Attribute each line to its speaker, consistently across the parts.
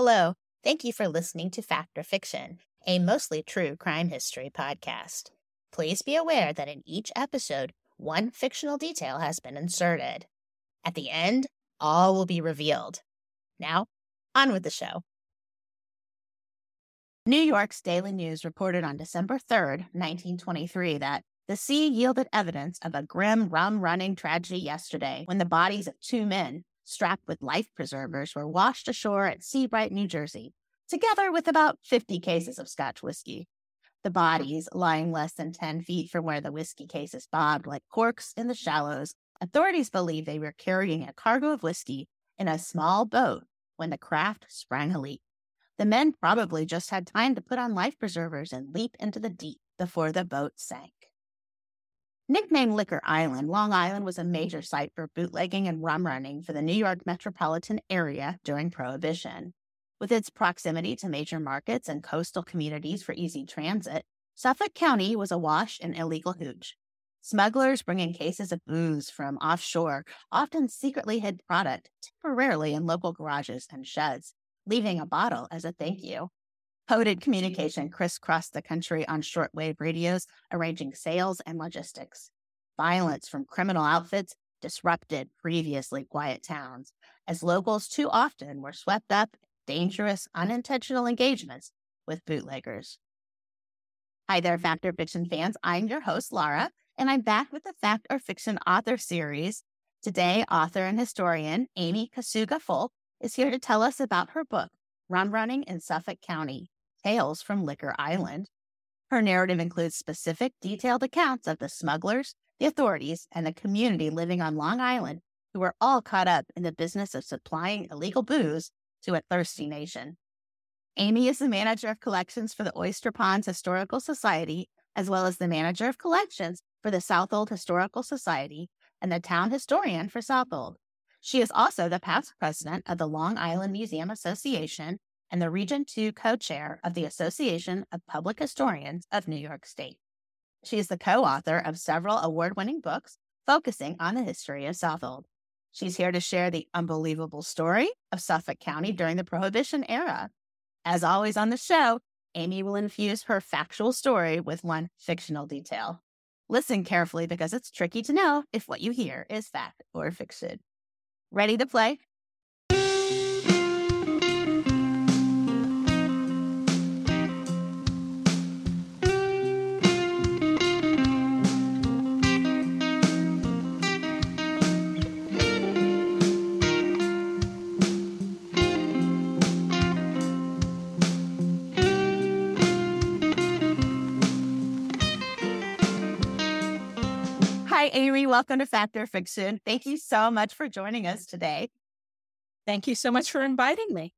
Speaker 1: Hello. Thank you for listening to Fact or Fiction, a mostly true crime history podcast. Please be aware that in each episode, one fictional detail has been inserted. At the end, all will be revealed. Now, on with the show. New York's Daily News reported on December 3rd, 1923, that the sea yielded evidence of a grim rum running tragedy yesterday when the bodies of two men, strapped with life preservers, were washed ashore at Seabright, New Jersey, together with about 50 cases of Scotch whiskey. The bodies, lying less than 10 feet from where the whiskey cases bobbed like corks in the shallows, authorities believe they were carrying a cargo of whiskey in a small boat when the craft sprang a leak. The men probably just had time to put on life preservers and leap into the deep before the boat sank. Nicknamed Liquor Island, Long Island was a major site for bootlegging and rum running for the New York metropolitan area during Prohibition. With its proximity to major markets and coastal communities for easy transit, Suffolk County was awash in illegal hooch. Smugglers bringing cases of booze from offshore often secretly hid product temporarily in local garages and sheds, leaving a bottle as a thank you. Coded mm-hmm. communication crisscrossed the country on shortwave radios, arranging sales and logistics. Mm-hmm. Violence from criminal outfits disrupted previously quiet towns, as locals too often were swept up in dangerous, unintentional engagements with bootleggers. Hi there, Fact or Fiction fans. I'm your host, Laura, and I'm back with the Fact or Fiction author series. Today, author and historian Amy Kasuga Folk is here to tell us about her book, Rum Running in Suffolk County Tales from Liquor Island. Her narrative includes specific, detailed accounts of the smugglers, the authorities, and the community living on Long Island who were all caught up in the business of supplying illegal booze to a thirsty nation. Amy is the manager of collections for the Oyster Ponds Historical Society, as well as the manager of collections for the Southold Historical Society and the town historian for Southold. She is also the past president of the Long Island Museum Association and the Region 2 co chair of the Association of Public Historians of New York State. She is the co author of several award winning books focusing on the history of Southold. She's here to share the unbelievable story of Suffolk County during the Prohibition era. As always on the show, Amy will infuse her factual story with one fictional detail. Listen carefully because it's tricky to know if what you hear is fact or fiction. Ready to play? Hi, Amy. Welcome to Fact or Fiction. Thank you so much for joining us today.
Speaker 2: Thank you so much for inviting me.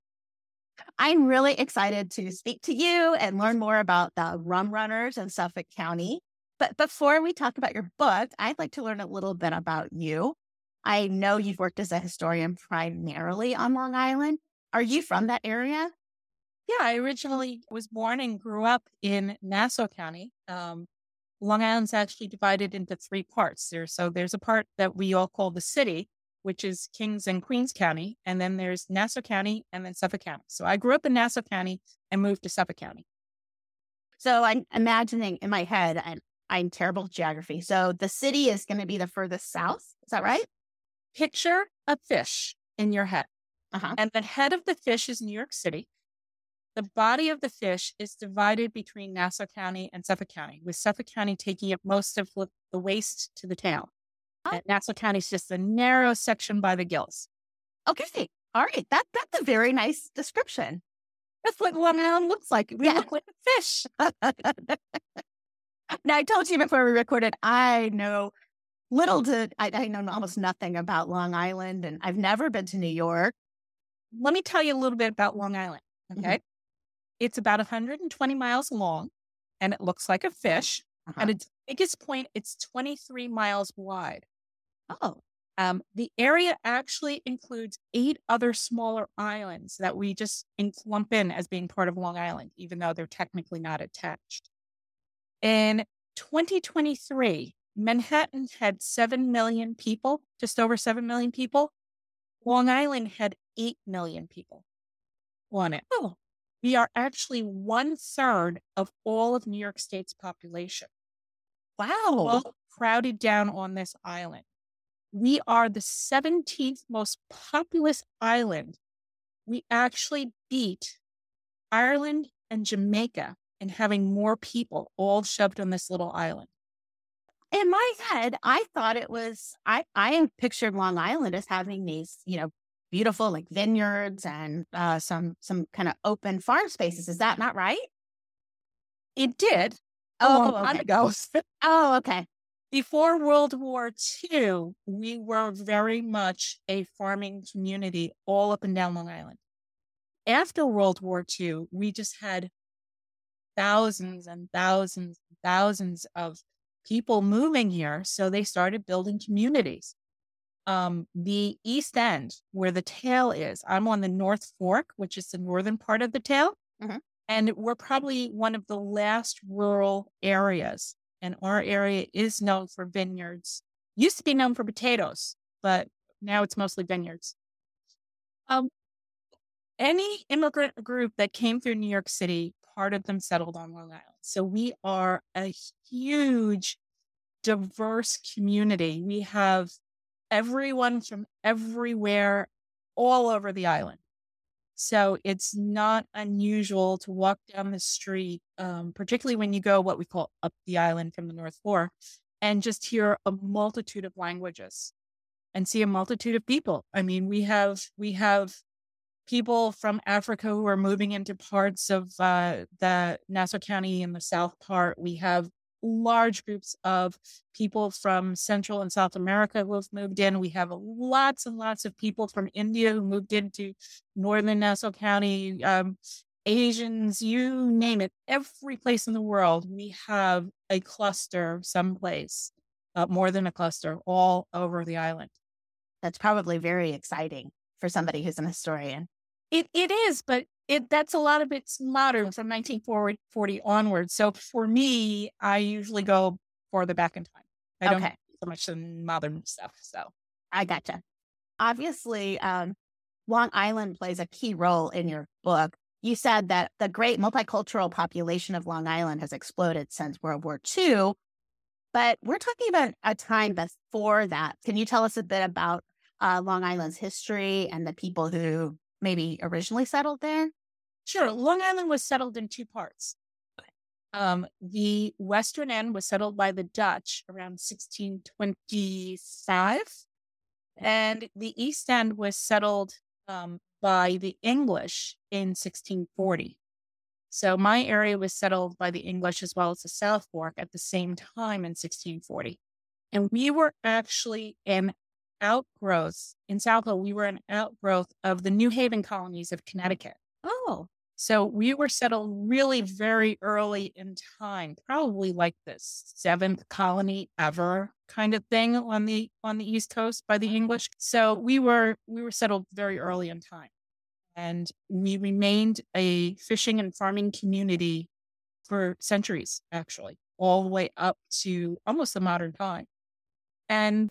Speaker 1: I'm really excited to speak to you and learn more about the rum runners in Suffolk County. But before we talk about your book, I'd like to learn a little bit about you. I know you've worked as a historian primarily on Long Island. Are you from that area?
Speaker 2: Yeah, I originally was born and grew up in Nassau County, um, Long Island's actually divided into three parts. There, so there's a part that we all call the city, which is Kings and Queens County, and then there's Nassau County and then Suffolk County. So I grew up in Nassau County and moved to Suffolk County.
Speaker 1: So I'm imagining in my head, I'm, I'm terrible with geography. So the city is going to be the furthest south. Is that right?
Speaker 2: Picture a fish in your head.
Speaker 1: Uh-huh.
Speaker 2: And the head of the fish is New York City. The body of the fish is divided between Nassau County and Suffolk County, with Suffolk County taking up most of the waste to the town. Oh. And Nassau County is just a narrow section by the gills.
Speaker 1: Okay. All right. That that's a very nice description.
Speaker 2: That's what Long Island looks like. We yeah. look like a fish.
Speaker 1: now I told you before we recorded, I know little to I, I know almost nothing about Long Island and I've never been to New York.
Speaker 2: Let me tell you a little bit about Long Island. Okay. Mm-hmm. It's about 120 miles long and it looks like a fish. Uh-huh. At its biggest point, it's 23 miles wide.
Speaker 1: Oh.
Speaker 2: Um, the area actually includes eight other smaller islands that we just clump in as being part of Long Island, even though they're technically not attached. In 2023, Manhattan had 7 million people, just over 7 million people. Long Island had 8 million people. on it. Oh, we are actually one third of all of New York State's population.
Speaker 1: Wow.
Speaker 2: All crowded down on this island. We are the 17th most populous island. We actually beat Ireland and Jamaica in having more people all shoved on this little island.
Speaker 1: In my head, I thought it was I I pictured Long Island as having these, you know, beautiful like vineyards and uh, some some kind of open farm spaces. Is that not right?
Speaker 2: It did.
Speaker 1: Oh, okay.
Speaker 2: ago.
Speaker 1: oh, okay.
Speaker 2: Before World War II, we were very much a farming community all up and down Long Island. After World War II, we just had thousands and thousands and thousands of people moving here. So they started building communities. Um, the East End, where the tail is, I'm on the North Fork, which is the northern part of the tail.
Speaker 1: Mm-hmm.
Speaker 2: And we're probably one of the last rural areas and our area is known for vineyards. Used to be known for potatoes, but now it's mostly vineyards. Um, any immigrant group that came through New York City, part of them settled on Long Island. So we are a huge, diverse community. We have everyone from everywhere all over the island. So it's not unusual to walk down the street, um, particularly when you go what we call up the island from the North Fork, and just hear a multitude of languages and see a multitude of people. I mean, we have we have people from Africa who are moving into parts of uh, the Nassau County in the south part. We have large groups of people from Central and South America who have moved in. We have lots and lots of people from India who moved into northern Nassau County, um, Asians, you name it. Every place in the world, we have a cluster someplace, uh, more than a cluster, all over the island.
Speaker 1: That's probably very exciting for somebody who's an historian.
Speaker 2: It it is, but it that's a lot of it's modern from 1940 onwards. So for me, I usually go further back in time. I don't so much in modern stuff. So
Speaker 1: I gotcha. Obviously, um, Long Island plays a key role in your book. You said that the great multicultural population of Long Island has exploded since World War II, but we're talking about a time before that. Can you tell us a bit about uh, Long Island's history and the people who maybe originally settled there?
Speaker 2: Sure. Long Island was settled in two parts. Um, the western end was settled by the Dutch around 1625, and the east end was settled um, by the English in 1640. So my area was settled by the English as well as the South Fork at the same time in 1640. And we were actually an outgrowth in Southold, we were an outgrowth of the New Haven colonies of Connecticut.
Speaker 1: Oh.
Speaker 2: So we were settled really very early in time, probably like the seventh colony ever kind of thing on the on the East Coast by the mm-hmm. English. So we were we were settled very early in time. And we remained a fishing and farming community for centuries, actually, all the way up to almost the modern time. And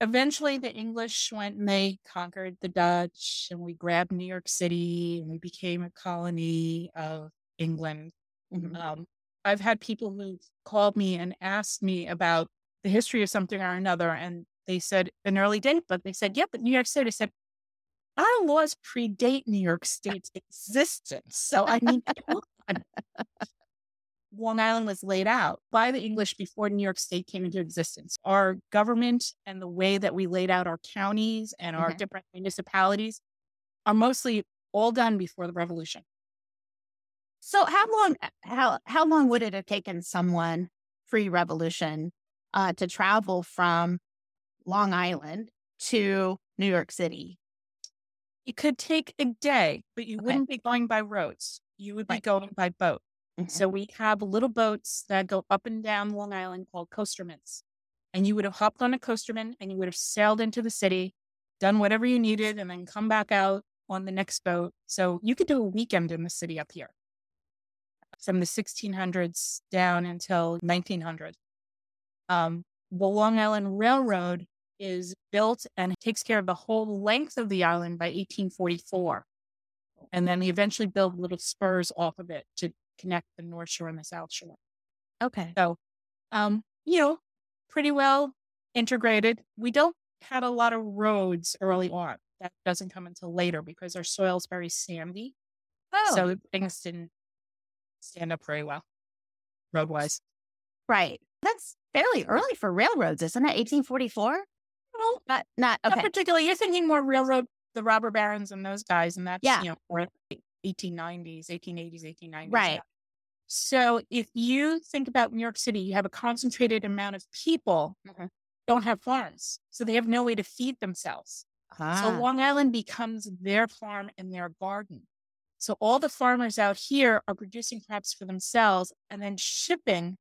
Speaker 2: eventually the English went and they conquered the Dutch and we grabbed New York City and we became a colony of England. Mm-hmm. Um, I've had people who called me and asked me about the history of something or another. And they said an early date, but they said, yeah, but New York City I said, our laws predate New York State's existence. So I mean, Long Island was laid out by the English before New York State came into existence. Our government and the way that we laid out our counties and our mm-hmm. different municipalities are mostly all done before the revolution.
Speaker 1: So how long how how long would it have taken someone pre-revolution uh, to travel from Long Island to New York City?
Speaker 2: It could take a day, but you okay. wouldn't be going by roads. You would be right. going by boat. Mm-hmm. So we have little boats that go up and down Long Island called coastermans. And you would have hopped on a coasterman and you would have sailed into the city, done whatever you needed, and then come back out on the next boat. So you could do a weekend in the city up here from the 1600s down until 1900. Um, the Long Island Railroad is built and takes care of the whole length of the island by 1844. And then they eventually build little spurs off of it to connect the North Shore and the South Shore.
Speaker 1: Okay.
Speaker 2: So, um, you know, pretty well integrated. We don't have a lot of roads early on. That doesn't come until later because our soil's very sandy.
Speaker 1: Oh,
Speaker 2: So things didn't stand up very well road wise.
Speaker 1: right. That's fairly early for railroads, isn't it? 1844?
Speaker 2: Well,
Speaker 1: Not, not,
Speaker 2: not particularly. You're thinking more railroad, the robber barons and those guys, and that's,
Speaker 1: Yeah.
Speaker 2: you know, 1890s, 1880s, 1890s.
Speaker 1: Right.
Speaker 2: So if you think about New York City, you have a concentrated amount of people
Speaker 1: Mhm.
Speaker 2: don't have farms. So they have no way to feed themselves. So
Speaker 1: Ah,
Speaker 2: Long Island becomes their farm and their garden. So all the farmers out here are producing crops for themselves and then shipping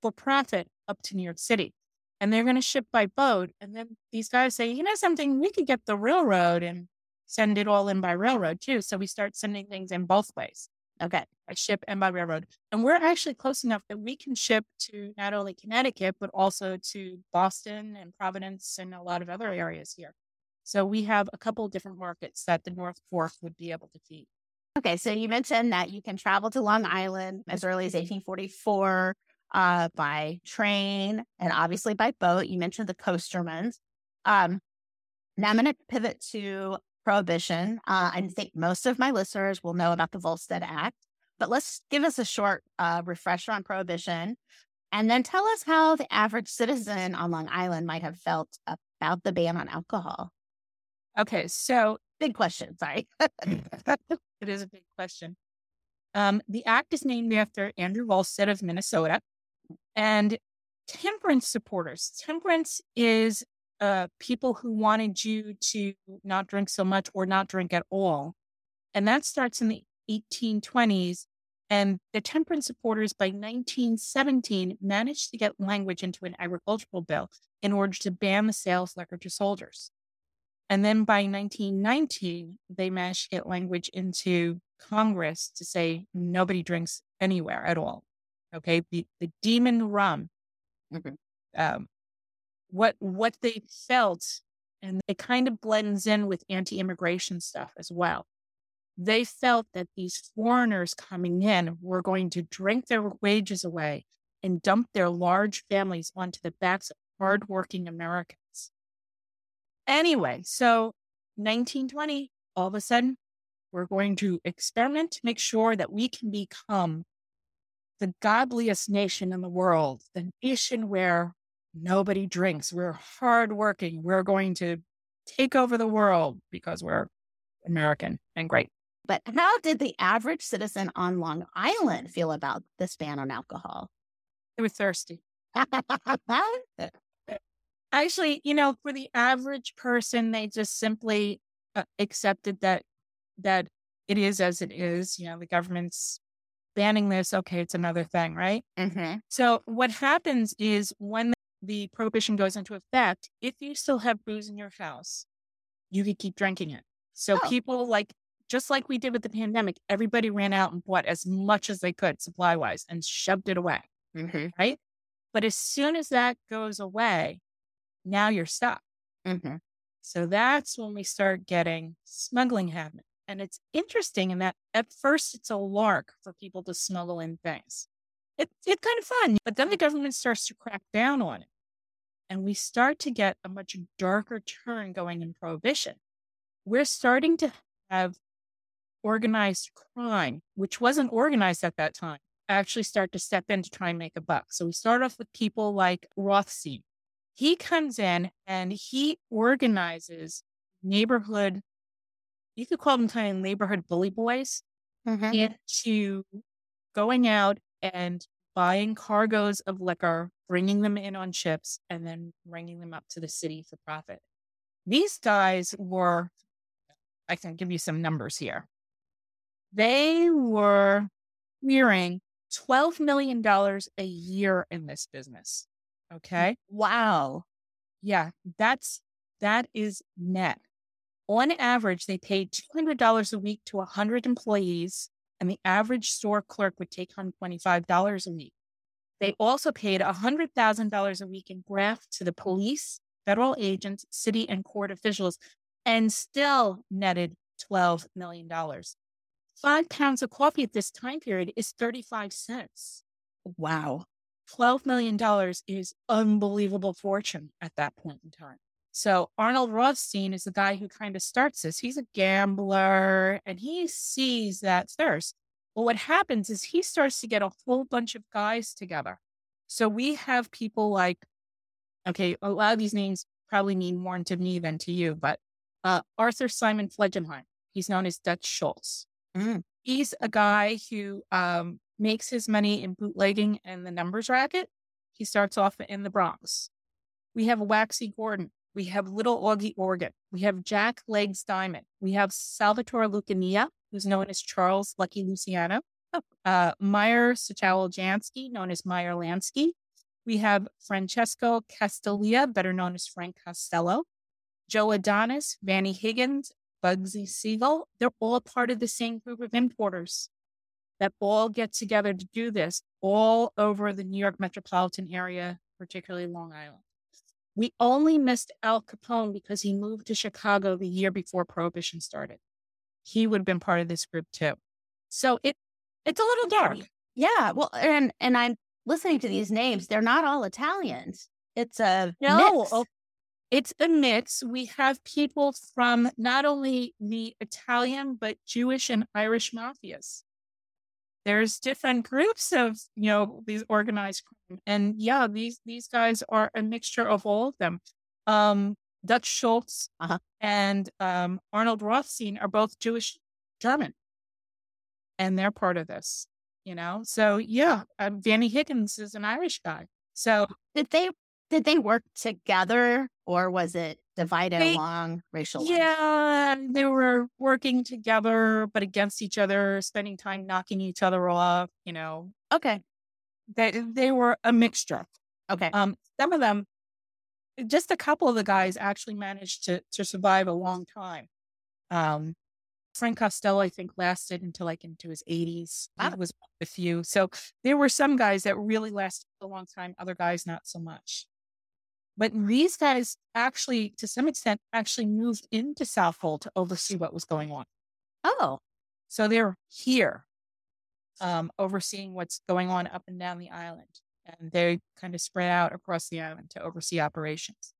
Speaker 2: for profit up to New York City. And they're going to ship by boat. And then these guys say, you know something, we could get the railroad and send it all in by railroad too. So we start sending things in both ways
Speaker 1: okay.
Speaker 2: by ship and by railroad. And we're actually close enough that we can ship to not only Connecticut, but also to Boston and Providence and a lot of other areas here. So we have a couple of different markets that the North Fork would be able to feed.
Speaker 1: Okay. So you mentioned that you can travel to Long Island as early as 1844 uh, by train and obviously by boat. You mentioned the coastermans. Um, now I'm going to pivot to prohibition. Uh, I think most of my listeners will know about the Volstead Act, but let's give us a short uh, refresher on prohibition and then tell us how the average citizen on Long Island might have felt about the ban on alcohol.
Speaker 2: Okay, so
Speaker 1: Big question. Sorry.
Speaker 2: it is a big question. Um, the act is named after Andrew Volstead of Minnesota and temperance supporters. Temperance is uh, people who wanted you to not drink so much or not drink at all. And that starts in the 1820s. And the temperance supporters by 1917 managed to get language into an agricultural bill in order to ban the sales of liquor to soldiers. And then by 1919, they managed to get language into Congress to say nobody drinks anywhere at all. Okay. The, the demon rum,
Speaker 1: Mhm.
Speaker 2: um, what, what they felt, and it kind of blends in with anti immigration stuff as well. They felt that these foreigners coming in were going to drink their wages away and dump their large families onto the backs of hardworking Americans. Anyway, so 1920, all of a sudden, we're going to experiment to make sure that we can become the godliest nation in the world, the nation where nobody drinks. We're hardworking. We're going to take over the world because we're American and great.
Speaker 1: But how did the average citizen on Long Island feel about this ban on alcohol?
Speaker 2: They were thirsty. Actually, you know, for the average person, they just simply uh, accepted that that it is as it is. You know, the government's banning this. Okay, it's another thing, right?
Speaker 1: hmm
Speaker 2: So what happens is when the prohibition goes into effect, if you still have booze in your house, you can keep drinking it. So
Speaker 1: Oh.
Speaker 2: people like just like we did with the pandemic, everybody ran out and bought as much as they could supply wise and shoved it away,
Speaker 1: hmm
Speaker 2: right? But as soon as that goes away, now you're stuck.
Speaker 1: hmm
Speaker 2: So that's when we start getting smuggling happening. And it's interesting in that at first it's a lark for people to smuggle in things. It, it's kind of fun, but then the government starts to crack down on it. And we start to get a much darker turn going in prohibition. We're starting to have organized crime, which wasn't organized at that time, actually start to step in to try and make a buck. So we start off with people like Rothstein. He comes in and he organizes neighborhood, you could call them kind of neighborhood bully boys
Speaker 1: hmm
Speaker 2: into going out and buying cargoes of liquor, bringing them in on ships, and then bringing them up to the city for profit. These guys were, I can give you some numbers here. They were clearing $12 million a year in this business. Hmm. Okay.
Speaker 1: Wow.
Speaker 2: Yeah, that's that is net. On average, they paid $200 a week to 100 employees, and the average store clerk would take home $25 a week. They also paid $100,000 a week in graft to the police, federal agents, city, and court officials, and still netted $12 million. Five pounds of coffee at this time period is 35 cents.
Speaker 1: Wow.
Speaker 2: $12 million is unbelievable fortune at that point in time. So Arnold Rothstein is the guy who kind of starts this. He's a gambler and he sees that thirst. Well, what happens is he starts to get a whole bunch of guys together. So we have people like, okay, a lot of these names probably mean more to me than to you, but uh, Arthur Simon Flegenheim, he's known as Dutch Schultz. Mm. He's a guy who um, makes his money in bootlegging and the numbers racket. He starts off in the Bronx. We have Waxy Gordon. We have Little Augie Orgen. We have Jack Legs Diamond. We have Salvatore Lucania, who's known as Charles Lucky Luciano. Uh, Meyer Jansky, known as Meyer Lansky. We have Francesco Castiglia, better known as Frank Costello. Joe Adonis, Vanny Higgins, Bugsy Siegel. They're all part of the same group of importers that all get together to do this all over the New York metropolitan area, particularly Long Island. We only missed Al Capone because he moved to Chicago the year before Prohibition started. He would have been part of this group too. So it it's a little dark.
Speaker 1: Yeah. Well, and and I'm listening to these names. They're not all Italians. It's a
Speaker 2: no.
Speaker 1: Mix.
Speaker 2: Oh, it's a mix. We have people from not only the Italian but Jewish and Irish mafias there's different groups of you know these organized crime and yeah these these guys are a mixture of all of them um dutch schultz uh-huh. and um arnold rothstein are both jewish german and they're part of this you know so yeah um, vanny higgins is an irish guy so
Speaker 1: did they did they work together or was it divided they, along racial lines?
Speaker 2: Yeah, they were working together but against each other, spending time knocking each other off, you know.
Speaker 1: Okay.
Speaker 2: They they were a mixture.
Speaker 1: Okay.
Speaker 2: Um some of them just a couple of the guys actually managed to to survive a long time. Um Frank Costello, I think, lasted until like into his 80s. Wow. He was a few. So there were some guys that really lasted a long time, other guys not so much. But these guys actually, to some extent, actually moved into Southold to oversee what was going on.
Speaker 1: Oh.
Speaker 2: So they're here um, overseeing what's going on up and down the island. And they kind of spread out across the island to oversee operations.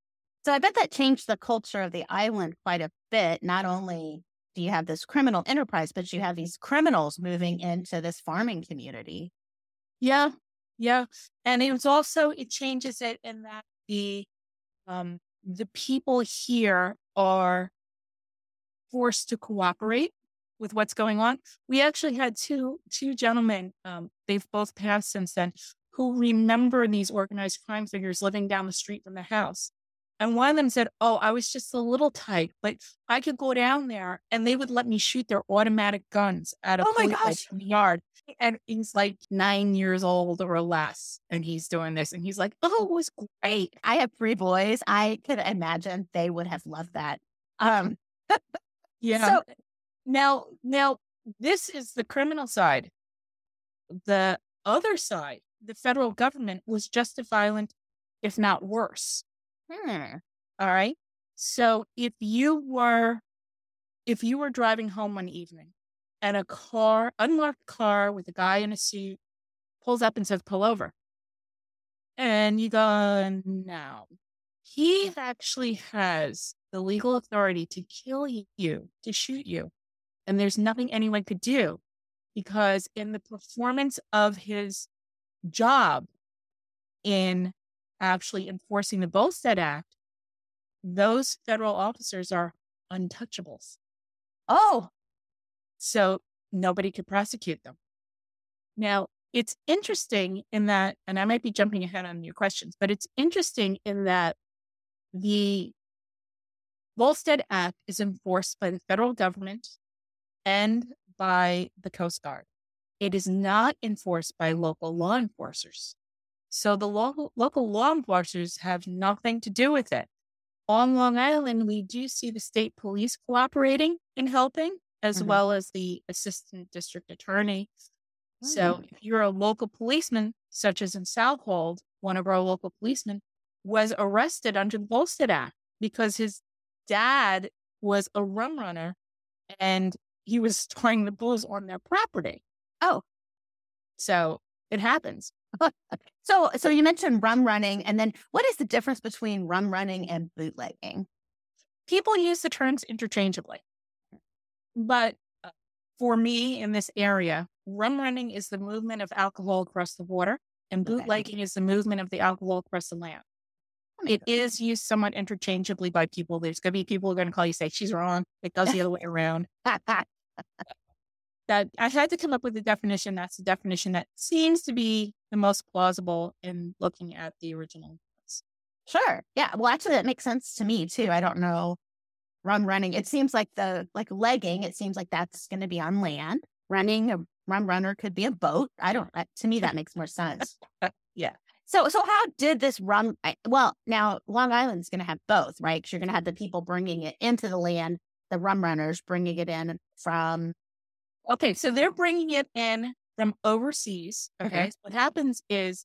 Speaker 1: So I bet that changed the culture of the island quite a bit. Not only do you have this criminal enterprise, but you have these criminals moving into this farming community.
Speaker 2: Yeah. Yeah. And it was also, it changes it in that the um, the people here are forced to cooperate with what's going on. We actually had two two gentlemen, um, they've both passed since then, who remember these organized crime figures living down the street from the house. And one of them said, Oh, I was just a little tight, but I could go down there and they would let me shoot their automatic guns at a oh my gosh. yard. And he's like nine years old or less. And he's doing this. And he's like, Oh, it was great.
Speaker 1: I have three boys. I could imagine they would have loved that. Um
Speaker 2: Yeah. So now now this is the criminal side. The other side, the federal government was just as violent, if not worse.
Speaker 1: Hmm.
Speaker 2: All right. So if you were if you were driving home one evening and a car, unmarked car with a guy in a suit pulls up and says, pull over. And you go, no. He actually has the legal authority to kill you, to shoot you. And there's nothing anyone could do because in the performance of his job in actually enforcing the Volstead Act, those federal officers are untouchables.
Speaker 1: Oh,
Speaker 2: so nobody could prosecute them. Now, it's interesting in that, and I might be jumping ahead on your questions, but it's interesting in that the Volstead Act is enforced by the federal government and by the Coast Guard. It is not enforced by local law enforcers. So the local, local law enforcers have nothing to do with it. On Long Island, we do see the state police cooperating and helping, as mm-hmm. well as the assistant district attorney. Mm-hmm. So mm. if you're a local policeman, such as in Southold, one of our local policemen was arrested under the Volstead Act because his dad was a rum runner and he was storing the booze on their property.
Speaker 1: Oh.
Speaker 2: So it happens.
Speaker 1: so so you mentioned rum running and then what is the difference between rum running and bootlegging?
Speaker 2: People use the terms interchangeably. But uh, for me in this area, rum running is the movement of alcohol across the water and bootlegging okay. is the movement of the alcohol across the land. It is used somewhat interchangeably by people. There's going to be people who are going to call you say she's wrong. It goes the other way around. that I had to come up with a definition. That's the definition that seems to be the most plausible in looking at the original.
Speaker 1: Sure. Yeah. Well, actually, that makes sense to me too. I don't know rum running. It seems like the like legging. It seems like that's going to be on land. Running a rum runner could be a boat. I don't. To me, that makes more sense.
Speaker 2: yeah.
Speaker 1: So, so how did this rum? Well, now Long Island's going to have both, right? Because you're going to have the people bringing it into the land, the rum runners bringing it in from.
Speaker 2: Okay, so they're bringing it in from overseas. Okay, okay. So what happens is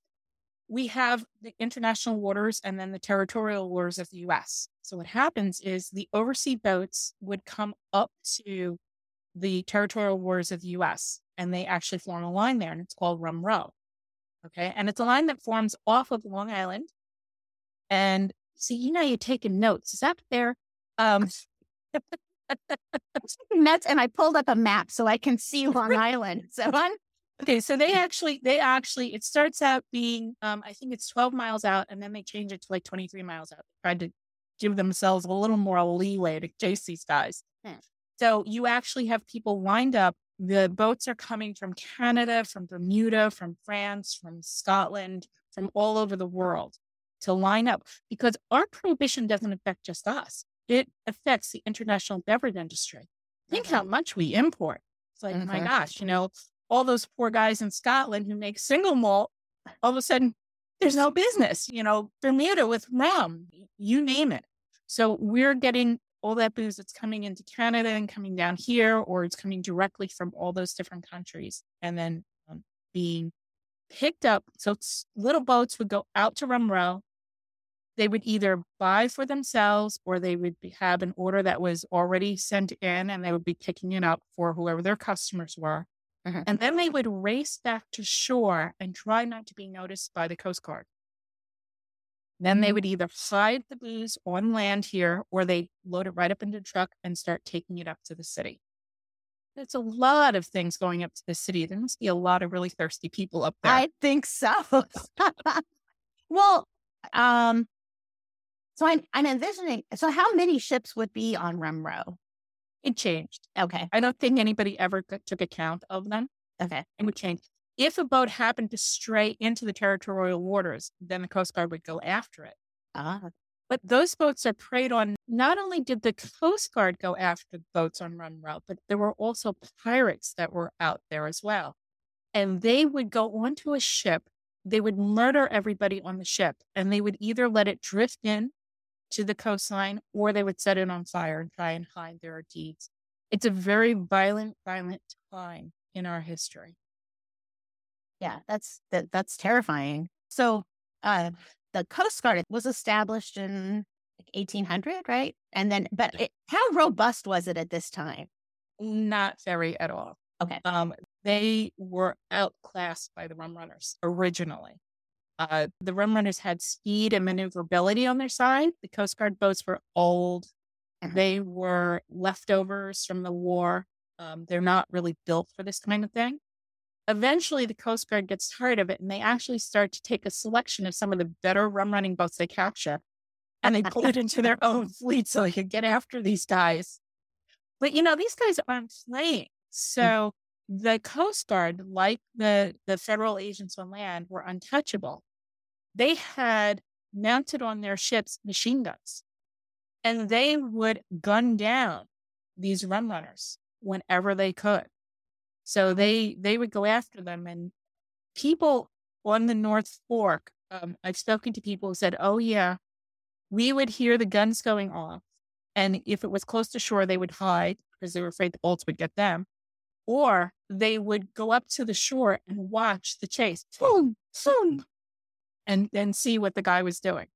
Speaker 2: we have the international waters and then the territorial waters of the U.S. So what happens is the overseas boats would come up to the territorial waters of the U.S. and they actually form a line there, and it's called Rum Row. Okay. And it's a line that forms off of Long Island. And see, you know, you're taking notes. Is that fair? Um,
Speaker 1: that's, and I pulled up a map so I can see Long Island. So on.
Speaker 2: Okay, so they actually, they actually, it starts out being, um, I think it's 12 miles out, and then they change it to like 23 miles out. They tried to give themselves a little more leeway to chase these guys. Hmm. So you actually have people lined up the boats are coming from Canada, from Bermuda, from France, from Scotland, from all over the world to line up because our prohibition doesn't affect just us. It affects the international beverage industry. Think how mm-hmm. much we import. It's like, mm-hmm. my gosh, you know, all those poor guys in Scotland who make single malt, all of a sudden there's no business, you know, Bermuda with rum, you name it. So we're getting all that booze that's coming into Canada and coming down here, or it's coming directly from all those different countries and then um, being picked up. So little boats would go out to Rum Row. They would either buy for themselves or they would be, have an order that was already sent in and they would be picking it up for whoever their customers were. Mm-hmm. And then they would race back to shore and try not to be noticed by the Coast Guard. Then they would either hide the booze on land here or they load it right up into a truck and start taking it up to the city. There's a lot of things going up to the city. There must be a lot of really thirsty people up there.
Speaker 1: I think so. well, um, so I'm, I'm envisioning. So, how many ships would be on Rum Row?
Speaker 2: It changed.
Speaker 1: Okay.
Speaker 2: I don't think anybody ever took account of them.
Speaker 1: Okay.
Speaker 2: It would change. If a boat happened to stray into the territorial waters, then the Coast Guard would go after it.
Speaker 1: Ah.
Speaker 2: But those boats are preyed on. Not only did the Coast Guard go after boats on Rum Row, but there were also pirates that were out there as well. And they would go onto a ship, they would murder everybody on the ship, and they would either let it drift in to the coastline or they would set it on fire and try and hide their deeds. It's a very violent, violent time in our history.
Speaker 1: Yeah, that's that, that's terrifying. So, uh, the Coast Guard was established in like 1800, right? And then, but it, how robust was it at this time?
Speaker 2: Not very at all.
Speaker 1: Okay.
Speaker 2: Um, they were outclassed by the rum runners originally. Uh, the rum runners had speed and maneuverability on their side. The Coast Guard boats were old. Mm-hmm. They were leftovers from the war. Um, they're not really built for this kind of thing eventually the Coast Guard gets tired of it and they actually start to take a selection of some of the better rum running boats they capture and they put it into their own fleet so they can get after these guys. But you know, these guys aren't playing. Mm. So the Coast Guard, like the, the federal agents on land, were untouchable. They had mounted on their ships machine guns and they would gun down these rum runners whenever they could. So they they would go after them, and people on the North Fork. Um, I've spoken to people who said, "Oh yeah, we would hear the guns going off, and if it was close to shore, they would hide because they were afraid the bolts would get them, or they would go up to the shore and watch the chase, boom, boom, and then see what the guy was doing."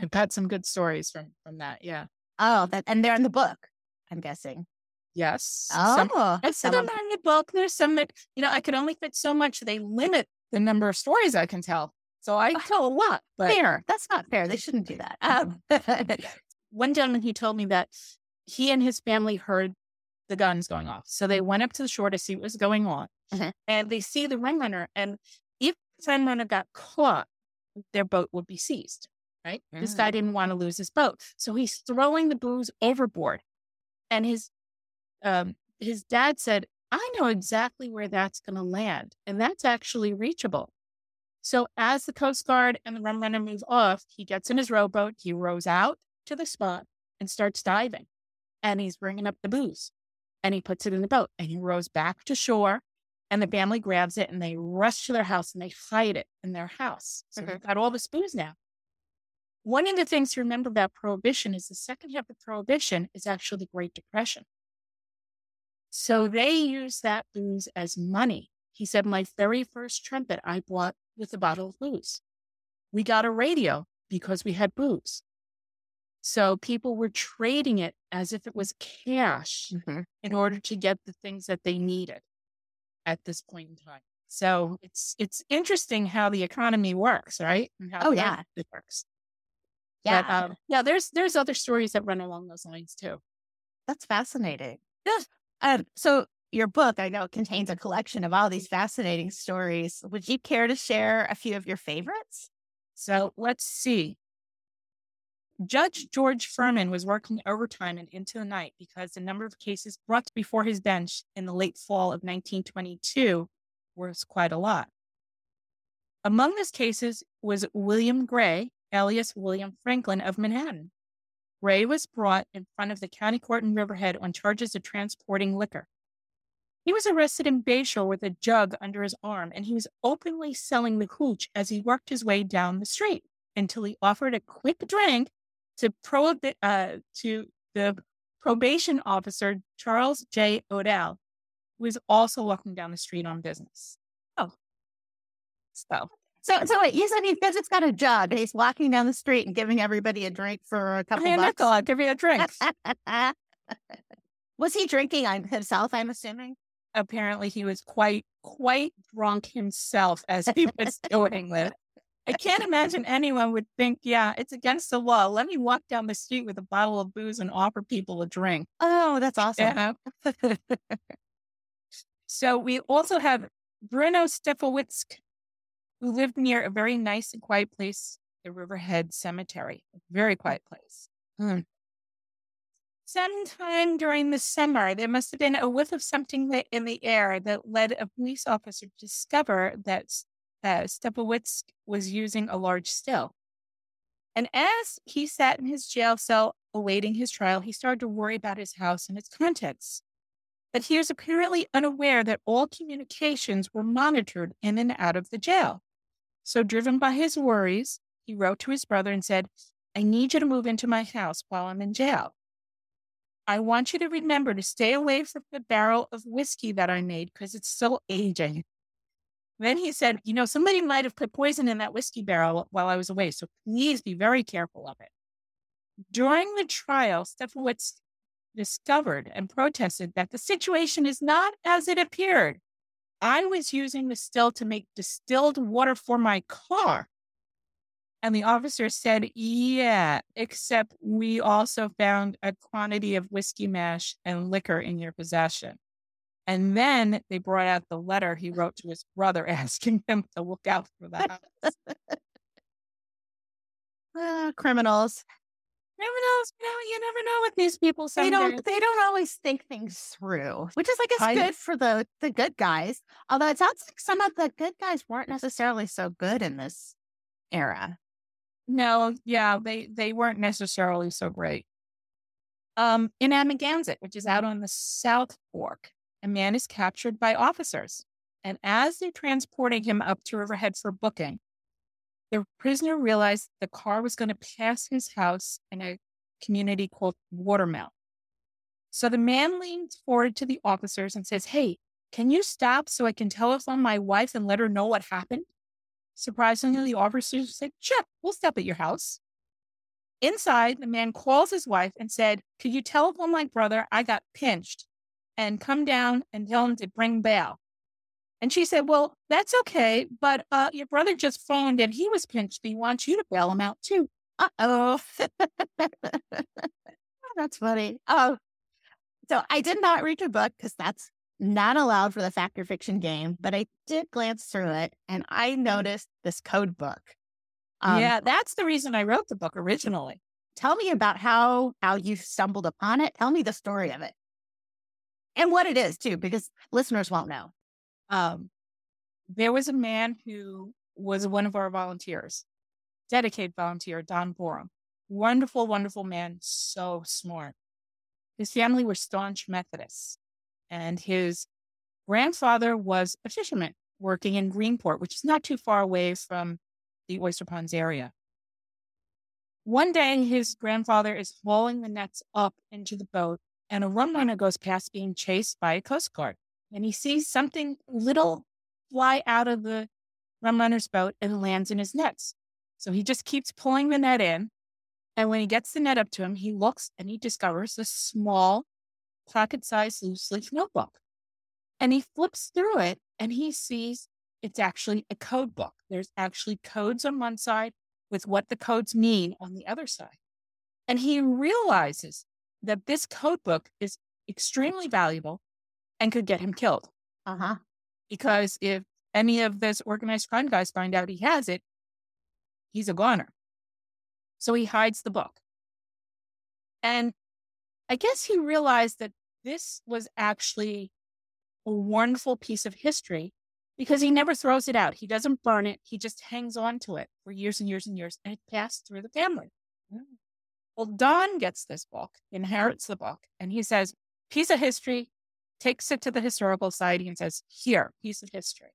Speaker 2: I've had some good stories from from that. Yeah.
Speaker 1: Oh, that and they're in the book. I'm guessing.
Speaker 2: Yes.
Speaker 1: Oh,
Speaker 2: Some, and
Speaker 1: some
Speaker 2: some
Speaker 1: of-
Speaker 2: in the book. There's some that, you know, I could only fit so much. They limit the number of stories I can tell. So I tell a lot. But
Speaker 1: fair. That's not fair. They shouldn't do that. Um,
Speaker 2: one gentleman, he told me that he and his family heard the guns going off. So they went up to the shore to see what was going on.
Speaker 1: Mhm.
Speaker 2: And they see the rum runner. And if the rum runner got caught, their boat would be seized. Right. This guy didn't want to lose his boat. So he's throwing the booze overboard. And his um his dad said, I know exactly where that's gonna land. And that's actually reachable. So as the Coast Guard and the rum runner move off, he gets in his rowboat, he rows out to the spot and starts diving. And he's bringing up the booze and he puts it in the boat and he rows back to shore. And the mm. family grabs it and they rush to their house and they hide it in their house. So
Speaker 1: Okay.
Speaker 2: they've mm-hmm. got all this booze now. One of the things to remember about Prohibition is the second half of Prohibition is actually the Great Depression. So they use that booze as money. He said, My very first trumpet I bought with a bottle of booze. We got a radio because we had booze. So people were trading it as if it was cash
Speaker 1: Mhm.
Speaker 2: in order to get the things that they needed at this point in time. So it's it's interesting how the economy works, right? How
Speaker 1: Oh, yeah.
Speaker 2: market works.
Speaker 1: yeah,
Speaker 2: But, um, yeah, there's there's other stories that run along those lines too.
Speaker 1: that's fascinating.
Speaker 2: Yes.
Speaker 1: Um, so your book, I know, contains a collection of all these fascinating stories. Would you care to share a few of your favorites?
Speaker 2: So let's see. Judge George mm-hmm. Furman was working overtime and into the night because the number of cases brought before his bench in the late fall of 1922 was quite a lot. Among those cases was William Gray, alias William Franklin of Manhattan. Gray was brought in front of the county court in Riverhead on charges of transporting liquor. He was arrested in Bayshore with a jug under his arm, and he was openly selling the hooch as he worked his way down the street until he offered a quick drink to prohibit uh, to the probation officer Charles J. Odell, who was also walking down the street on business. Oh, so
Speaker 1: So, so wait, you said he it's got a job and he's walking down the street and giving everybody a drink for a couple
Speaker 2: hey,
Speaker 1: bucks.
Speaker 2: nickel, give you a drink.
Speaker 1: Was he drinking on himself? I'm assuming.
Speaker 2: Apparently, he was quite quite drunk himself as he was doing this. I can't imagine anyone would think, yeah, it's against the law. Let me walk down the street with a bottle of booze and offer people a drink.
Speaker 1: Oh, that's awesome.
Speaker 2: Yeah. so we also have Bruno Stefowitzk, who lived near a very nice and quiet place, the Riverhead Cemetery. A very quiet place. Hmm. Sometime during the summer, there must have been a whiff of something in the air that led a police officer to discover that uh, Stepowitzk was using a large still. And as he sat in his jail cell awaiting his trial, he started to worry about his house and its contents. But he was apparently unaware that all communications were monitored in and out of the jail. So, driven by his worries, he wrote to his brother and said, I need you to move into my house while I'm in jail. I want you to remember to stay away from the barrel of whiskey that I made because it's still aging. Then he said, You know, somebody might have put poison in that whiskey barrel while I was away, so please be very careful of it. During the trial, Stefowitz discovered and protested that the situation is not as it appeared. I was using the still to make distilled water for my car. And the officer said, Yeah, except we also found a quantity of whiskey mash and liquor in your possession. And then they brought out the letter he wrote to his brother asking him to look out for the house.
Speaker 1: Ah, criminals.
Speaker 2: Criminals, you know, you never know with these people.
Speaker 1: They don't. They don't always think things through, which is, I guess,
Speaker 2: I-
Speaker 1: good for the the good guys. Although it sounds like some of the good guys weren't necessarily so good in this era.
Speaker 2: No, yeah, they they weren't necessarily so great. Um, in Amagansett, which is out on the South Fork, a man is captured by officers, and as they're transporting him up to Riverhead for booking, the prisoner realized the car was going to pass his house in a community called Watermill. So the man leans forward to the officers and says, "Hey, can you stop so I can telephone my wife and let her know what happened?" Surprisingly, the officers said, Sure, we'll stop at your house. Inside, the man calls his wife and said, Could you telephone my brother? I got pinched. And come down and tell him to bring bail. And she said, Well, that's okay, but uh, your brother just phoned and he was pinched. He wants you to bail him out too.
Speaker 1: Uh oh. that's funny. Oh, so I did not read your book because that's not allowed for the fact or fiction game, but I did glance through it and I noticed this code book.
Speaker 2: Um, yeah, that's the reason I wrote the book originally.
Speaker 1: Tell me about how how you stumbled upon it. Tell me the story of it and what it is too, because listeners won't know.
Speaker 2: Um, there was a man who was one of our volunteers, dedicated volunteer, Don Borum. Wonderful, wonderful man, so smart. His family were staunch Methodists, and his grandfather was a fisherman working in Greenport, which is not too far away from the Oyster Ponds area. One day, his grandfather is hauling the nets up into the boat, and a rum runner goes past being chased by a Coast Guard. And he sees something little fly out of the rum runner's boat and lands in his nets. So he just keeps pulling the net in. And when he gets the net up to him, he looks and he discovers a small, pocket sized loose leaf notebook. And he flips through it and he sees it's actually a code book. There's actually codes on one side with what the codes mean on the other side. And he realizes that this code book is extremely valuable and could get him killed.
Speaker 1: Uh huh.
Speaker 2: Because if any of this organized crime guys find out he has it, he's a goner. So he hides the book. And I guess he realized that this was actually a wonderful piece of history because he never throws it out. He doesn't burn it. He just hangs on to it for years and years and years, and it passed through the family. Mm. Well, Don gets this book, inherits the book, and he says, piece of history, takes it to the historical society and says, here, piece of history.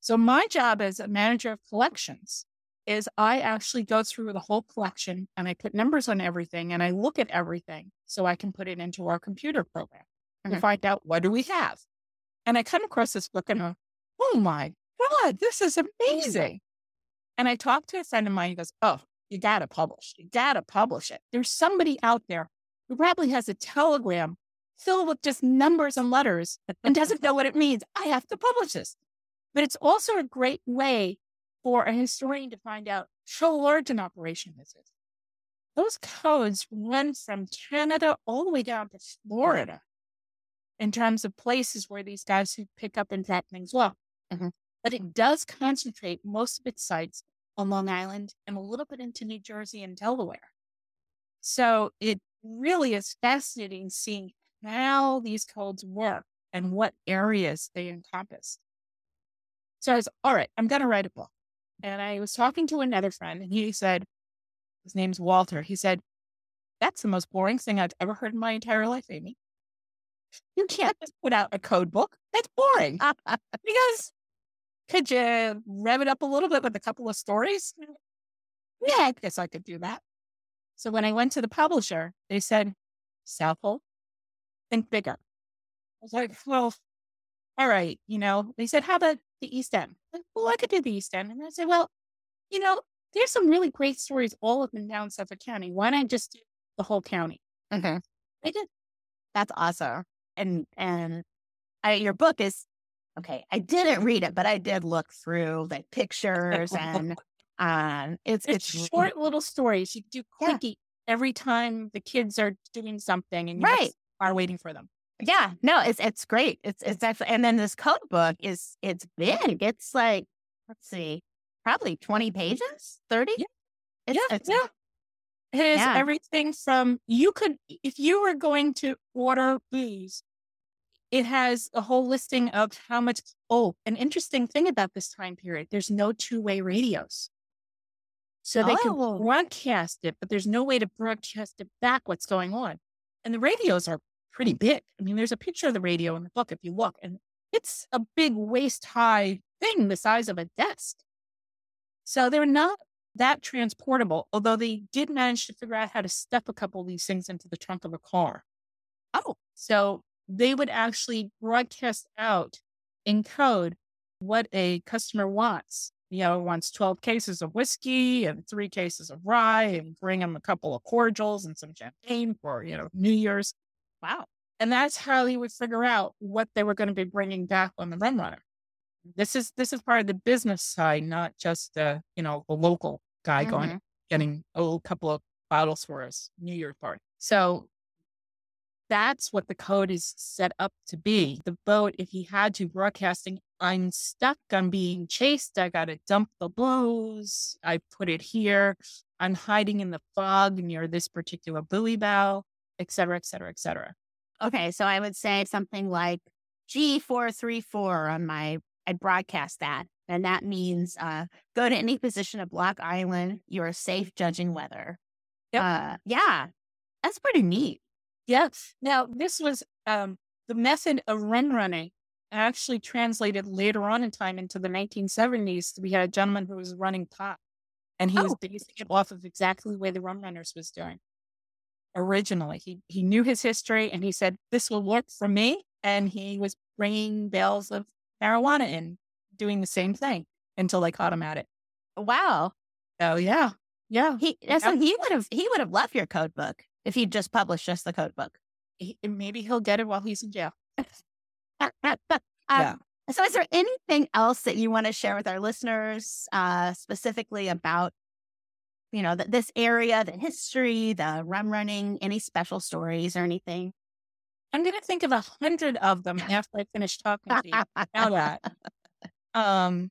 Speaker 2: So my job as a manager of collections is I actually go through the whole collection and I put numbers on everything and I look at everything so I can put it into our computer program mm-hmm. to find out what do we have. And I come across this book and I oh my God, this is amazing. And I talked to a friend of mine. He goes, oh, you got to publish. You got to publish it. There's somebody out there who probably has a telegram filled with just numbers and letters and doesn't know what it means. I have to publish this. But it's also a great way for a historian to find out how large an operation this is. Those codes run from Canada all the way down to Florida in terms of places where these guys who pick up and drop things well. Mm-hmm. But it does concentrate most of its sites on Long Island and a little bit into New Jersey and Delaware. So it really is fascinating seeing how these codes work and what areas they encompass. So I was, all right, I'm going to write a book. And I was talking to another friend and he said, his name's Walter. He said, that's the most boring thing I've ever heard in my entire life, Amy. You can't just put out a code book. That's boring. because could you rev it up a little bit with a couple of stories? Yeah, I guess I could do that. So when I went to the publisher, they said, Southold, think bigger. I was like, well, all right, you know, they said, how about the East End? Like, well, I could do the East End. And I said, well, you know, there's some really great stories all up and down Suffolk County. Why not just do the whole county?
Speaker 1: Okay. I did. That's awesome and and I, your book is okay. I didn't read it, but I did look through like pictures and um, it's
Speaker 2: it's, it's short little stories. You do quickie yeah. every time the kids are doing something, and you
Speaker 1: right.
Speaker 2: are waiting for them.
Speaker 1: Yeah, no, it's it's great. It's it's actually, and then this code book is it's big. It's like let's see, probably twenty pages, thirty.
Speaker 2: Yeah, it's, yeah, it's, yeah. It is yeah. everything from you could if you were going to order booze, it has a whole listing of how much oh, an interesting thing about this time period, there's no two-way radios. So they oh. can broadcast it, but there's no way to broadcast it back what's going on. And the radios are pretty big. I mean, there's a picture of the radio in the book if you look, and it's a big waist high thing the size of a desk. So they're not that transportable, although they did manage to figure out how to stuff a couple of these things into the trunk of a car. Oh, so they would actually broadcast out in code what a customer wants. You know, wants 12 cases of whiskey and three cases of rye and bring them a couple of cordials and some champagne for, you know, New Year's. Wow. And that's how he would figure out what they were going to be bringing back on the Rum Runner. This is this is part of the business side, not just the you know the local guy
Speaker 1: Mhm.
Speaker 2: going getting a little couple of bottles for us New Year's party. So that's what the code is set up to be. The boat, if he had to broadcasting, I'm stuck, I'm being chased, I gotta dump the booze, I put it here, I'm hiding in the fog near this particular buoy bow, et cetera, et cetera, et cetera.
Speaker 1: Okay, so I would say something like G434 on my, I'd broadcast that. And that means uh, go to any position of Block Island. You're safe judging weather.
Speaker 2: Yep.
Speaker 1: Uh, yeah, that's pretty neat.
Speaker 2: Yes. Now, this was um, the method of rum running actually translated later on in time into the 1970s. We had a gentleman who was running pot, and he was
Speaker 1: Oh.
Speaker 2: basing it off of exactly the way the Rum Runners was doing. Originally, he he knew his history, and he said this will work for me. And he was bringing bales of marijuana in, doing the same thing until they caught him at it.
Speaker 1: Wow.
Speaker 2: Oh yeah, yeah.
Speaker 1: He, that's
Speaker 2: Yep.
Speaker 1: he would have he would have loved your code book if he'd just published just the code book.
Speaker 2: He, maybe he'll get it while he's in jail.
Speaker 1: Um,
Speaker 2: Yeah.
Speaker 1: So, is there anything else that you want to share with our listeners, uh, specifically about, you know, th- this area, the history, the rum running, any special stories or anything?
Speaker 2: I'm gonna think of a hundred of them after I finish talking to you. Now that. Um,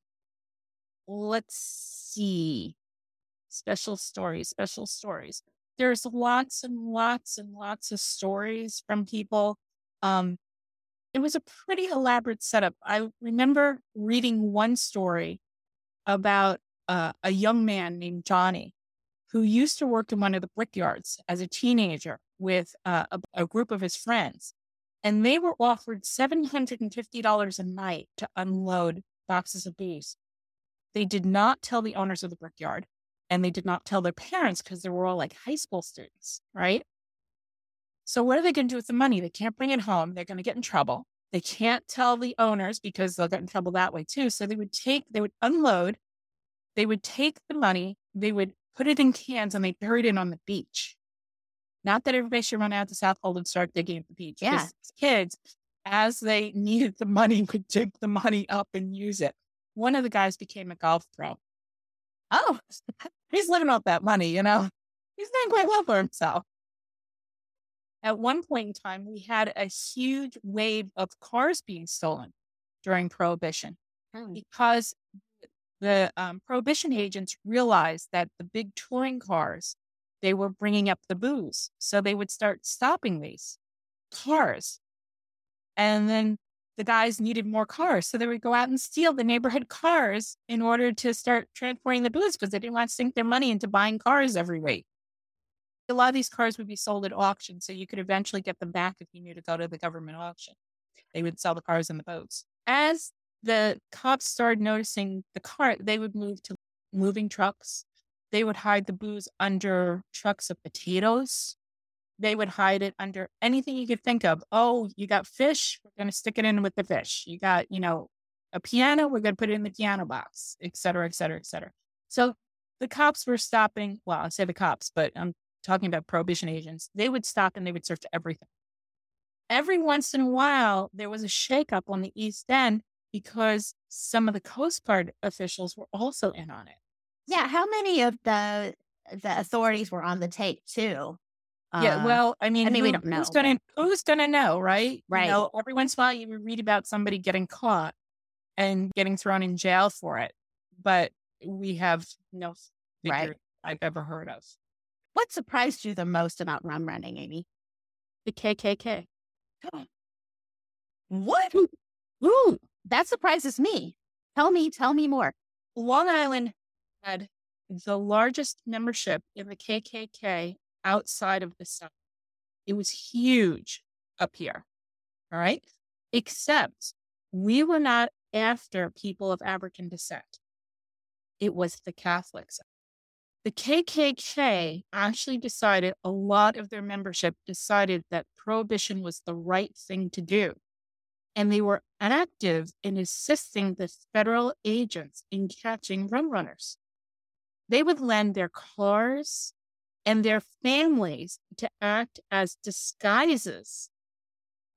Speaker 2: let's see. Special stories, special stories. There's lots and lots and lots of stories from people. Um, it was a pretty elaborate setup. I remember reading one story about uh, a young man named Johnny who used to work in one of the brickyards as a teenager with uh, a, a group of his friends. And they were offered $750 a night to unload boxes of bees. They did not tell the owners of the brickyard and they did not tell their parents because they were all like high school students, right? So, what are they going to do with the money? They can't bring it home. They're going to get in trouble. They can't tell the owners because they'll get in trouble that way too. So, they would take, they would unload, they would take the money, they would put it in cans and they buried it on the beach. Not that everybody should run out to Southold and start digging at the beach.
Speaker 1: Yeah.
Speaker 2: Kids, as they needed the money, would dig the money up and use it. One of the guys became a golf pro.
Speaker 1: Oh,
Speaker 2: He's living off that money, you know. He's doing quite well for himself. At one point in time, we had a huge wave of cars being stolen during Prohibition
Speaker 1: Hmm.
Speaker 2: because the um, Prohibition agents realized that the big touring cars they were bringing up the booze, so they would start stopping these cars, and then the guys needed more cars, so they would go out and steal the neighborhood cars in order to start transporting the booze because they didn't want to sink their money into buying cars every week. A lot of these cars would be sold at auction, so you could eventually get them back if you knew to go to the government auction. They would sell the cars and the boats. As the cops started noticing the car, they would move to moving trucks. They would hide the booze under trucks of potatoes. They would hide it under anything you could think of. Oh, you got fish? We're going to stick it in with the fish. You got, you know, a piano? We're going to put it in the piano box, et cetera, et cetera, et cetera. So the cops were stopping. Well, I say the cops, but I'm talking about prohibition agents. They would stop and they would search everything. Every once in a while, there was a shakeup on the East End because some of the Coast Guard officials were also in on it.
Speaker 1: yeah. How many of the the authorities were on the tape too?
Speaker 2: Yeah,
Speaker 1: Uh,
Speaker 2: well, I mean,
Speaker 1: I mean, we don't know,
Speaker 2: Who's gonna Who's gonna know, right?
Speaker 1: Right.
Speaker 2: You know, every once in a while, you read about somebody getting caught and getting thrown in jail for it, but we have no
Speaker 1: Right.
Speaker 2: I've ever heard of.
Speaker 1: what surprised you the most about rum running, Amy?
Speaker 2: The KKK.
Speaker 1: What? Ooh, that surprises me. Tell me, tell me more.
Speaker 2: Long Island had the largest membership in the KKK outside of the South. It was huge up here. All right. Except we were not after people of African descent, it was the Catholics. The KKK actually decided, a lot of their membership decided that prohibition was the right thing to do. And they were active in assisting the federal agents in catching rum runners. They would lend their cars and their families to act as disguises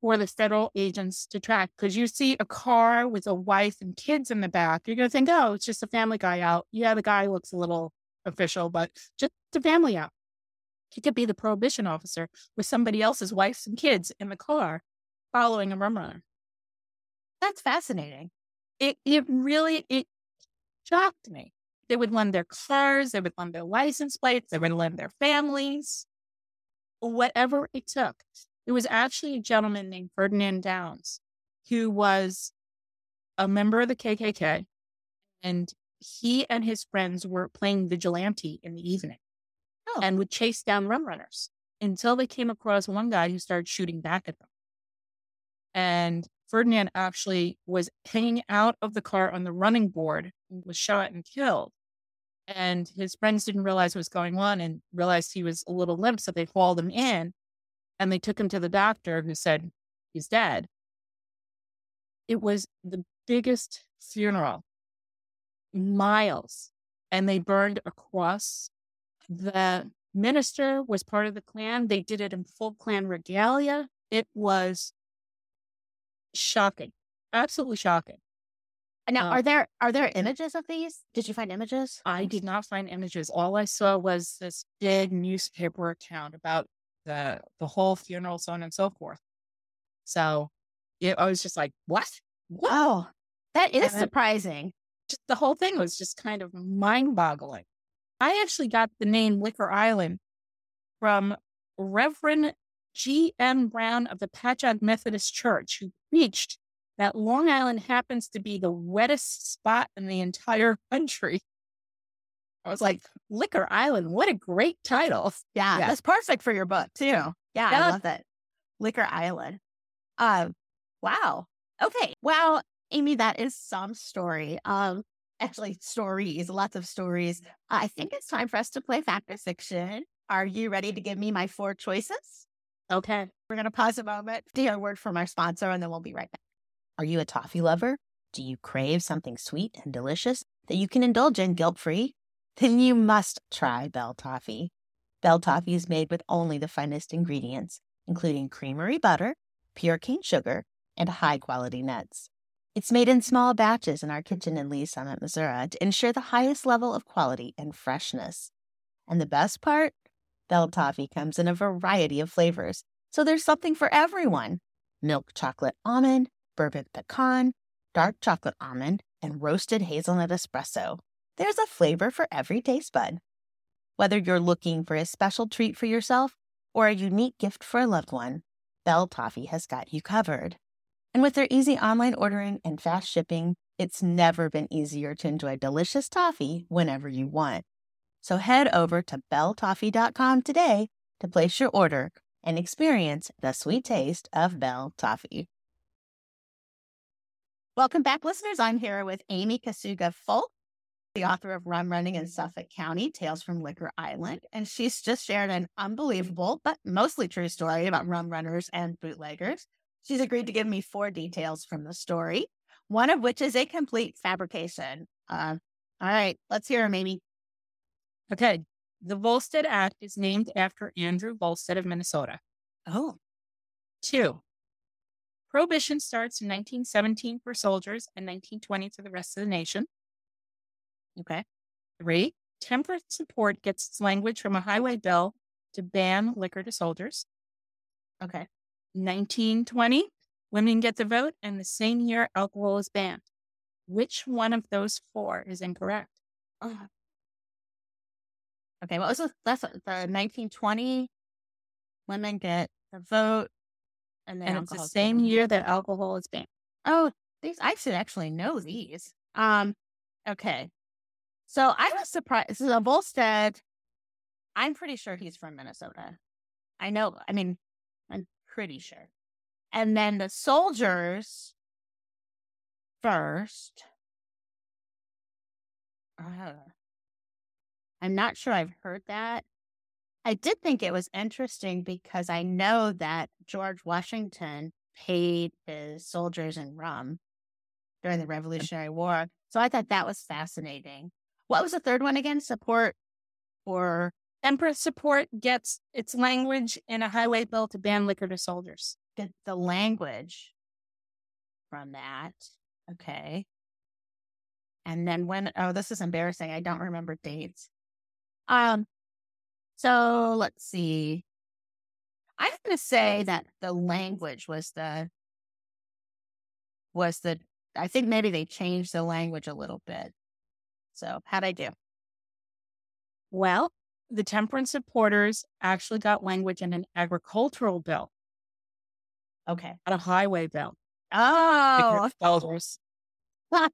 Speaker 2: for the federal agents to track. Because you see a car with a wife and kids in the back, you're going to think, oh, it's just a family guy out. Yeah, the guy looks a little official, but just a family out. He could be the prohibition officer with somebody else's wives and kids in the car following a rum runner.
Speaker 1: That's fascinating.
Speaker 2: It it really it shocked me. They would lend their cars, they would lend their license plates, they would lend their families, whatever it took. It was actually a gentleman named Ferdinand Downs who was a member of the KKK, and he and his friends were playing vigilante in the evening oh. and would chase down rum runners until they came across one guy who started shooting back at them. And Ferdinand actually was hanging out of the car on the running board and was shot and killed. And his friends didn't realize what was going on and realized he was a little limp. So they hauled him in and they took him to the doctor who said he's dead. It was the biggest funeral, miles, and they burned across. The minister was part of the Klan. They did it in full Klan regalia. It was shocking, absolutely shocking.
Speaker 1: Now, uh, are there are there images of these? Did you find images?
Speaker 2: I did not find images. All I saw was this big newspaper account about the the whole funeral, so on and so forth. So, I was just like, "What?
Speaker 1: Wow, oh, that is and surprising."
Speaker 2: Just the whole thing was just kind of mind boggling. I actually got the name Liquor Island from Reverend G. M. Brown of the Patchogue Methodist Church, who preached that Long Island happens to be the wettest spot in the entire country. I was like, Liquor Island, what a great title.
Speaker 1: Yeah, yeah. that's perfect for your book, too. Yeah, yeah, I love that. Liquor Island. Um, wow. Okay. Wow, Amy, that is some story. Um, actually, stories, lots of stories. I think it's time for us to play fact or fiction. Are you ready to give me my four choices?
Speaker 2: Okay.
Speaker 1: We're going to pause a moment to hear a word from our sponsor, and then we'll be right back. Are you a toffee lover? Do you crave something sweet and delicious that you can indulge in guilt free? Then you must try Bell Toffee. Bell Toffee is made with only the finest ingredients, including creamery butter, pure cane sugar, and high quality nuts. It's made in small batches in our kitchen in Lee's Summit, Missouri to ensure the highest level of quality and freshness. And the best part? Bell Toffee comes in a variety of flavors, so there's something for everyone. Milk chocolate almond, bourbon pecan, dark chocolate almond, and roasted hazelnut espresso. There's a flavor for every taste bud. Whether you're looking for a special treat for yourself or a unique gift for a loved one, Bell Toffee has got you covered. And with their easy online ordering and fast shipping, it's never been easier to enjoy delicious toffee whenever you want. So head over to belltoffee.com today to place your order and experience the sweet taste of Bell Toffee. Welcome back, listeners. I'm here with Amy Kasuga Folk, the author of Rum Running in Suffolk County, Tales from Liquor Island. And she's just shared an unbelievable, but mostly true story about rum runners and bootleggers. She's agreed to give me four details from the story, one of which is a complete fabrication. Uh, all right, let's hear them, Amy.
Speaker 2: Okay. The Volstead Act is named after Andrew Volstead of Minnesota.
Speaker 1: Oh.
Speaker 2: Two. Prohibition starts in 1917 for soldiers and 1920 for the rest of the nation.
Speaker 1: Okay.
Speaker 2: Three. Temperance support gets its language from a highway bill to ban liquor to soldiers.
Speaker 1: Okay.
Speaker 2: 1920, women get the vote, and the same year alcohol is banned. Which one of those four is incorrect?
Speaker 1: Oh, Okay, what was uh, the, that's the 1920 women get the vote,
Speaker 2: and then and it's the same year that alcohol is banned.
Speaker 1: Oh, these I should actually know these. Um, okay, so I was surprised. This is a Volstead. I'm pretty sure he's from Minnesota. I know. I mean, I'm pretty sure. And then the soldiers first. Uh, I'm not sure I've heard that. I did think it was interesting because I know that George Washington paid his soldiers in rum during the Revolutionary War. So I thought that was fascinating. What was the third one again? Support for
Speaker 2: Emperor support gets its language in a highway bill to ban liquor to soldiers.
Speaker 1: get the language from that. Okay. And then when, oh, this is embarrassing. I don't remember dates. Um, so let's see. I'm going to say that the language was the, was the, I think maybe they changed the language a little bit. So how'd I do?
Speaker 2: Well, the temperance supporters actually got language in an agricultural bill,
Speaker 1: Okay.
Speaker 2: not a highway bill.
Speaker 1: Oh,
Speaker 2: Elders.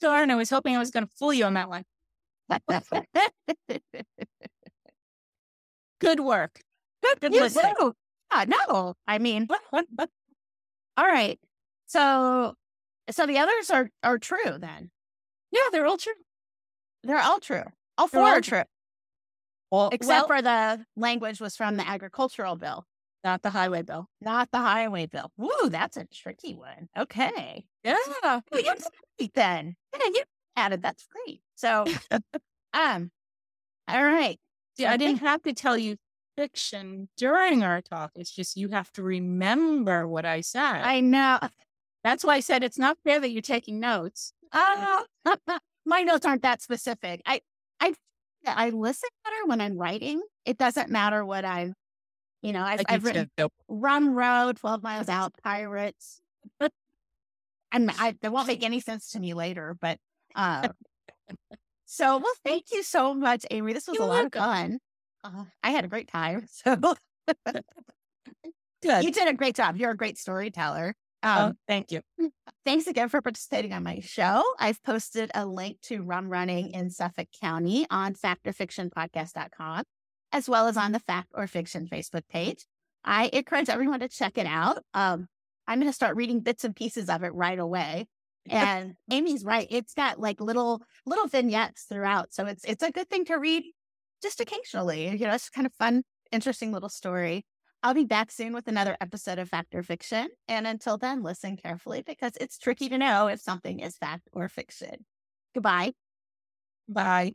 Speaker 2: Darn, I was hoping I was going to fool you on that one. Good work. Good, good
Speaker 1: you
Speaker 2: listening.
Speaker 1: too. Yeah, no, I mean, all right. So, so the others are are true then.
Speaker 2: yeah, they're all true.
Speaker 1: They're all true. All four
Speaker 2: all
Speaker 1: are
Speaker 2: true. Well,
Speaker 1: except
Speaker 2: well,
Speaker 1: for the language was from the agricultural bill,
Speaker 2: not the highway bill.
Speaker 1: not the highway bill. Woo, that's a tricky one. Okay.
Speaker 2: Yeah.
Speaker 1: Well, you're great then. Yeah, you added. That's great. So, um, all right.
Speaker 2: I didn't have to tell you fiction during our talk. It's just you have to remember what I said.
Speaker 1: I know.
Speaker 2: That's why I said it's not fair that you're taking notes.
Speaker 1: Oh, my notes aren't that specific. I, I, I listen better when I'm writing. It doesn't matter what I'm, you know, I've, I've written
Speaker 2: too.
Speaker 1: Rum Row, 12 Miles Out, Pirates. and I, won't make any sense to me later, but, uh, so, well, thank you so much, Amy. This was
Speaker 2: You're
Speaker 1: a lot
Speaker 2: welcome.
Speaker 1: of fun. Uh, I had a great time. So
Speaker 2: Good.
Speaker 1: you did a great job. You're a great storyteller.
Speaker 2: Oh,
Speaker 1: Um,
Speaker 2: thank you.
Speaker 1: Thanks again for participating on my show. I've posted a link to rum running in Suffolk County on factorfictionpodcast.com, as well as on the Fact or Fiction Facebook page. I encourage everyone to check it out. Um, I'm going to start reading bits and pieces of it right away. And Amy's right; it's got like little little vignettes throughout, so it's it's a good thing to read just occasionally. You know, it's kind of fun, interesting little story. I'll be back soon with another episode of Fact or Fiction. And until then, listen carefully because it's tricky to know if something is fact or fiction. Goodbye.
Speaker 2: Bye.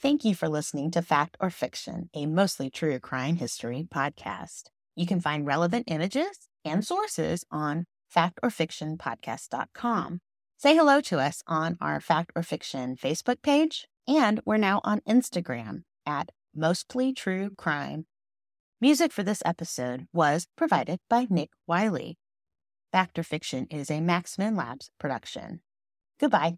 Speaker 1: Thank you for listening to Fact or Fiction, a mostly true crime history podcast. You can find relevant images and sources on factorfictionpodcast.com. Say hello to us on our Fact or Fiction Facebook page, and we're now on Instagram at Mostly True Crime. Music for this episode was provided by Nick Wiley. Fact or Fiction is a Maxman Labs production. Goodbye.